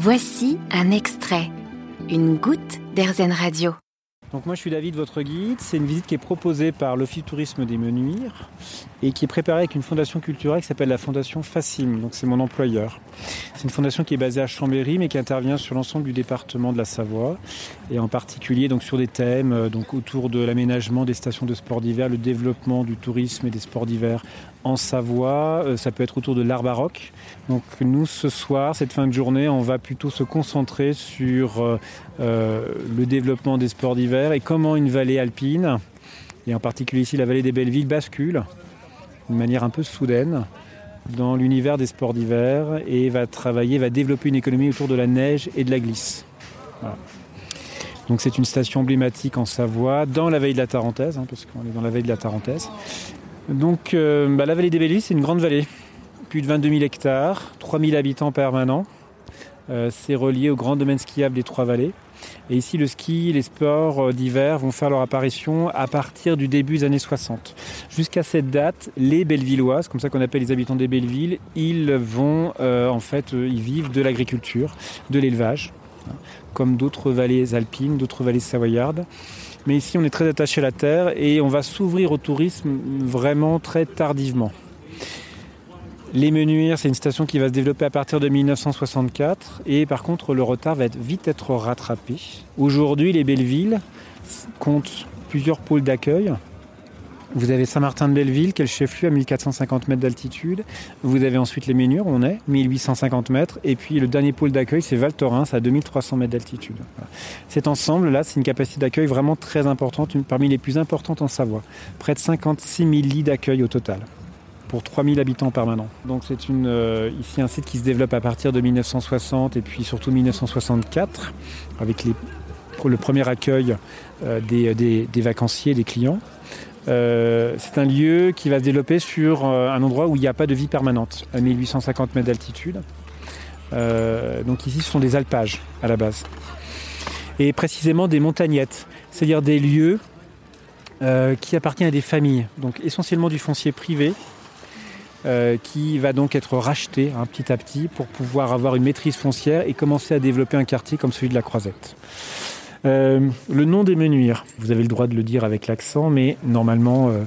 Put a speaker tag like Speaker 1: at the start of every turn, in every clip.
Speaker 1: Voici un extrait, une goutte d'Airzen Radio.
Speaker 2: Donc moi je suis David, votre guide. C'est une visite qui est proposée par l'Office Tourisme des Menuires et qui est préparée avec une fondation culturelle qui s'appelle la Fondation Facim. Donc c'est mon employeur. C'est une fondation qui est basée à Chambéry mais qui intervient sur l'ensemble du département de la Savoie et en particulier donc sur des thèmes euh, donc autour de l'aménagement des stations de sport d'hiver, le développement du tourisme et des sports d'hiver en Savoie. Euh, ça peut être autour de l'art baroque. Donc nous ce soir, cette fin de journée, on va plutôt se concentrer sur euh, le développement des sports d'hiver et comment une vallée alpine, et en particulier ici la vallée des Bellevilles, bascule d'une manière un peu soudaine dans l'univers des sports d'hiver et va travailler, va développer une économie autour de la neige et de la glisse. Donc c'est une station emblématique en Savoie, dans la vallée de la Tarentaise, hein, parce qu'on est dans la vallée de la Tarentaise. Donc euh, bah, la vallée des Bellis, c'est une grande vallée, plus de 22 000 hectares, 3 000 habitants permanents. Euh, c'est relié au grand domaine skiable des Trois-Vallées. Et ici, le ski, les sports euh, d'hiver vont faire leur apparition à partir du début des années 60. Jusqu'à cette date, les Bellevillois, comme ça qu'on appelle les habitants des Bellevilles, ils vont en fait, ils vivent de l'agriculture, de l'élevage, comme d'autres vallées alpines, d'autres vallées savoyardes. Mais ici, on est très attaché à la terre et on va s'ouvrir au tourisme vraiment très tardivement. Les Menuires, c'est une station qui va se développer à partir de 1964 et par contre le retard va vite être rattrapé. Aujourd'hui, les Bellevilles comptent plusieurs pôles d'accueil. Vous avez Saint-Martin-de-Belleville, qui est le chef-lieu à 1450 mètres d'altitude. Vous avez ensuite les Ménures, on est, 1850 mètres. Et puis le dernier pôle d'accueil, c'est Val Thorens, à 2300 mètres d'altitude. Cet ensemble-là, c'est une capacité d'accueil vraiment très importante, parmi les plus importantes en Savoie. Près de 56 000 lits d'accueil au total pour 3000 habitants permanents. Donc c'est une, euh, ici un site qui se développe à partir de 1960 et puis surtout 1964 avec le premier accueil euh, des, des, vacanciers, des clients. Euh, c'est un lieu qui va se développer sur un endroit où il n'y a pas de vie permanente, à 1850 mètres d'altitude. donc ici, ce sont des alpages à la base. Et précisément des montagnettes, c'est-à-dire des lieux qui appartiennent à des familles, donc essentiellement du foncier privé, euh, qui va donc être racheté hein, petit à petit pour pouvoir avoir une maîtrise foncière et commencer à développer un quartier comme celui de la Croisette. Euh, le nom des menuires, vous avez le droit de le dire avec l'accent, mais normalement euh,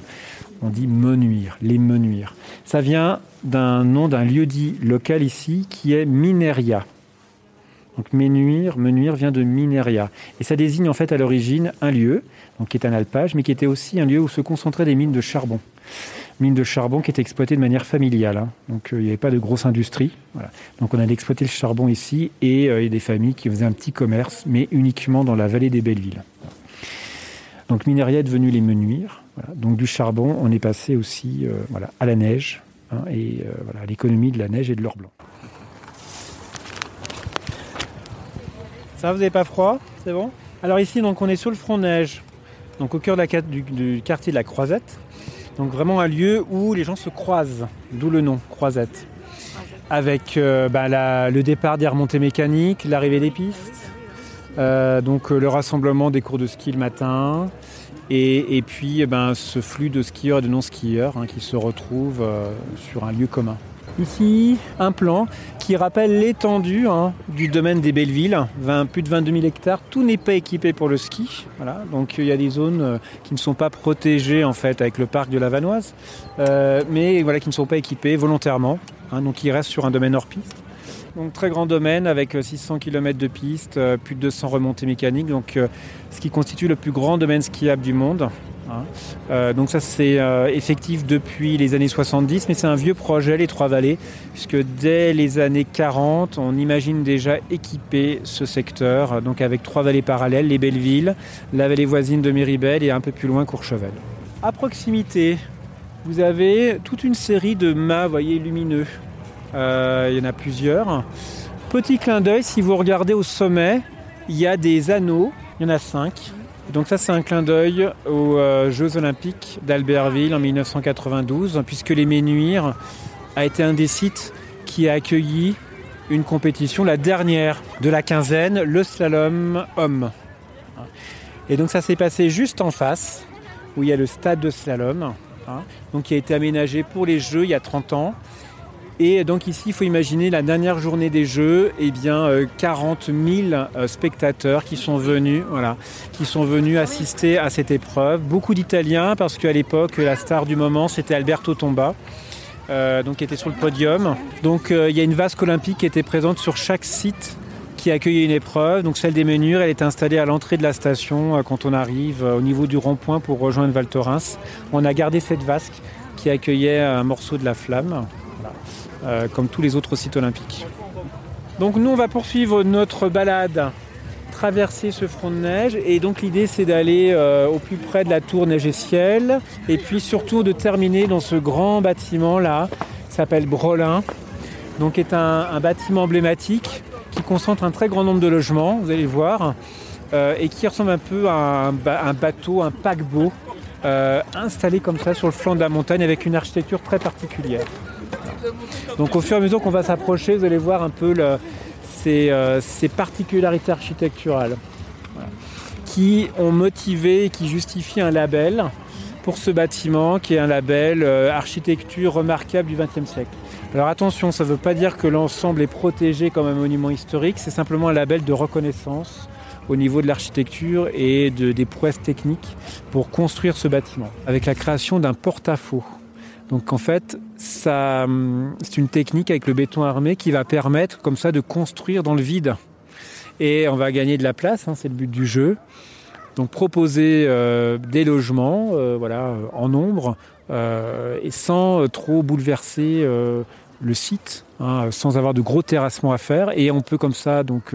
Speaker 2: on dit menuire, les menuires. Ça vient d'un nom d'un lieu-dit local ici qui est Mineria. Donc menuire, menuire vient de Mineria. Et ça désigne en fait à l'origine un lieu, donc qui est un alpage, mais qui était aussi un lieu où se concentraient des mines de charbon mine de charbon qui était exploitée de manière familiale. Hein. Donc euh, il n'y avait pas de grosse industrie. Donc on allait exploiter le charbon ici et euh, y a des familles qui faisaient un petit commerce, mais uniquement dans la vallée des Bellevilles. Donc Mineria est devenu les menuires. Donc du charbon, on est passé aussi euh, à la neige hein, et à l'économie de la neige et de l'or blanc. Ça, vous n'avez pas froid? C'est bon? Alors ici, donc, on est sur le front neige, donc au cœur du quartier de la Croisette. Donc vraiment un lieu où les gens se croisent, d'où le nom, croisette. Avec euh, bah, le départ des remontées mécaniques, l'arrivée des pistes, euh, donc euh, le rassemblement des cours de ski le matin, et, puis eh ben, ce flux de skieurs et de non-skieurs hein, qui se retrouvent sur un lieu commun. Ici, un plan qui rappelle l'étendue hein, du domaine des Bellevilles, 20, plus de 22 000 hectares. Tout n'est pas équipé pour le ski. Voilà. Donc il y a des zones euh, qui ne sont pas protégées en fait avec le parc de la Vanoise, euh, mais voilà, qui ne sont pas équipées volontairement. Hein. donc il reste sur un domaine hors piste. Donc très grand domaine avec 600 euh, km de piste, plus de 200 remontées mécaniques, donc ce qui constitue le plus grand domaine skiable du monde. Hein. Euh, donc ça c'est euh, effectif depuis les années 70, mais c'est un vieux projet, les Trois-Vallées, puisque dès les années 40, on imagine déjà équiper ce secteur, donc avec trois vallées parallèles, les Bellevilles, la vallée voisine de Méribel et un peu plus loin Courchevel. À proximité, vous avez toute une série de mâts, voyez, lumineux. Euh, il y en a plusieurs. Petit clin d'œil, si vous regardez au sommet, il y a des anneaux, il y en a cinq donc ça c'est un clin d'œil aux euh, Jeux olympiques d'Albertville en 1992, puisque les Ménuires a été un des sites qui a accueilli une compétition, la dernière de la quinzaine, le slalom homme. Et donc ça s'est passé juste en face, où il y a le stade de slalom, hein, donc qui a été aménagé pour les Jeux il y a 30 ans. Et donc ici, il faut imaginer la dernière journée des Jeux, eh bien 40 000 spectateurs qui sont venus, qui sont venus assister à cette épreuve. Beaucoup d'Italiens parce qu'à l'époque, la star du moment, c'était Alberto Tomba. donc qui était sur le podium. Donc il y a une vasque olympique qui était présente sur chaque site qui accueillait une épreuve. Donc celle des menures, elle est installée à l'entrée de la station euh, quand on arrive euh, au niveau du rond-point pour rejoindre Val Thorens. On a gardé cette vasque qui accueillait un morceau de la flamme, euh, comme tous les autres sites olympiques. Donc nous, on va poursuivre notre balade, traverser ce front de neige. Et donc l'idée, c'est d'aller au plus près de la tour Neige et Ciel. Et puis surtout de terminer dans ce grand bâtiment là, qui s'appelle Brolin. Donc est un bâtiment emblématique qui concentre un très grand nombre de logements, vous allez voir, euh, et qui ressemble un peu à un, bateau, un paquebot, euh, installé comme ça sur le flanc de la montagne avec une architecture très particulière. Donc au fur et à mesure qu'on va s'approcher, vous allez voir un peu euh, ces, particularités architecturales qui ont motivé et qui justifient un label pour ce bâtiment qui est un label architecture remarquable du XXe siècle. Alors attention, ça ne veut pas dire que l'ensemble est protégé comme un monument historique, c'est simplement un label de reconnaissance au niveau de l'architecture et des prouesses techniques pour construire ce bâtiment, avec la création d'un porte-à-faux. Donc en fait, c'est une technique avec le béton armé qui va permettre comme ça de construire dans le vide. Et on va gagner de la place, hein, c'est le but du jeu. Donc proposer euh, des logements euh, voilà, en nombre euh, et sans trop bouleverser le site, hein, sans avoir de gros terrassements à faire. Et on peut comme ça donc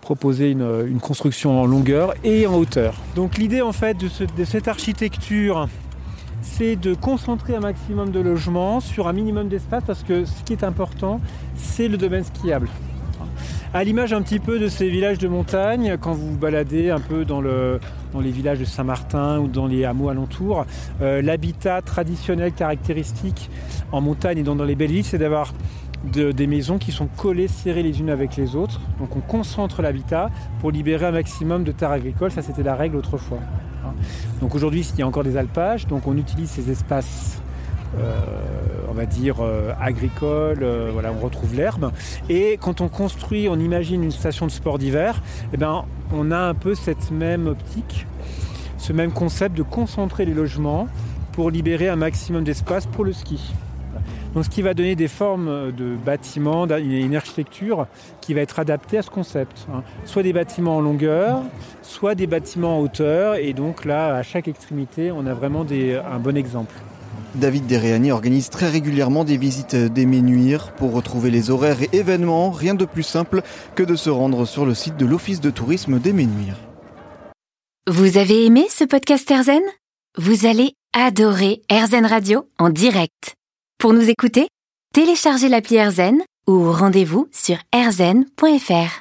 Speaker 2: proposer une, construction en longueur et en hauteur. Donc l'idée en fait de cette architecture, c'est de concentrer un maximum de logements sur un minimum d'espace parce que ce qui est important, c'est le domaine skiable à l'image un petit peu de ces villages de montagne, quand vous vous baladez un peu dans, les villages de Saint-Martin ou dans les hameaux alentours, euh, l'habitat traditionnel caractéristique en montagne et dans, les belles villes, c'est d'avoir des maisons qui sont collées, serrées les unes avec les autres. Donc on concentre l'habitat pour libérer un maximum de terres agricoles. Ça, c'était la règle autrefois. Donc aujourd'hui, il y a encore des alpages, donc on utilise ces espaces euh, on va dire euh, agricole, euh, voilà, on retrouve l'herbe. Et quand on construit, on imagine une station de sport d'hiver, eh ben, on a un peu cette même optique, ce même concept de concentrer les logements pour libérer un maximum d'espace pour le ski. Donc ce qui va donner des formes de bâtiments, une architecture qui va être adaptée à ce concept. Hein. Soit des bâtiments en longueur, soit des bâtiments en hauteur. Et donc là, à chaque extrémité, on a vraiment un bon exemple.
Speaker 3: David Deréani organise très régulièrement des visites des Ménuires. Pour retrouver les horaires et événements, rien de plus simple que de se rendre sur le site de l'Office de tourisme des Ménuires.
Speaker 1: Vous avez aimé ce podcast Erzen Vous allez adorer Erzen Radio en direct. Pour nous écouter, téléchargez l'appli Erzen ou rendez-vous sur erzen.fr.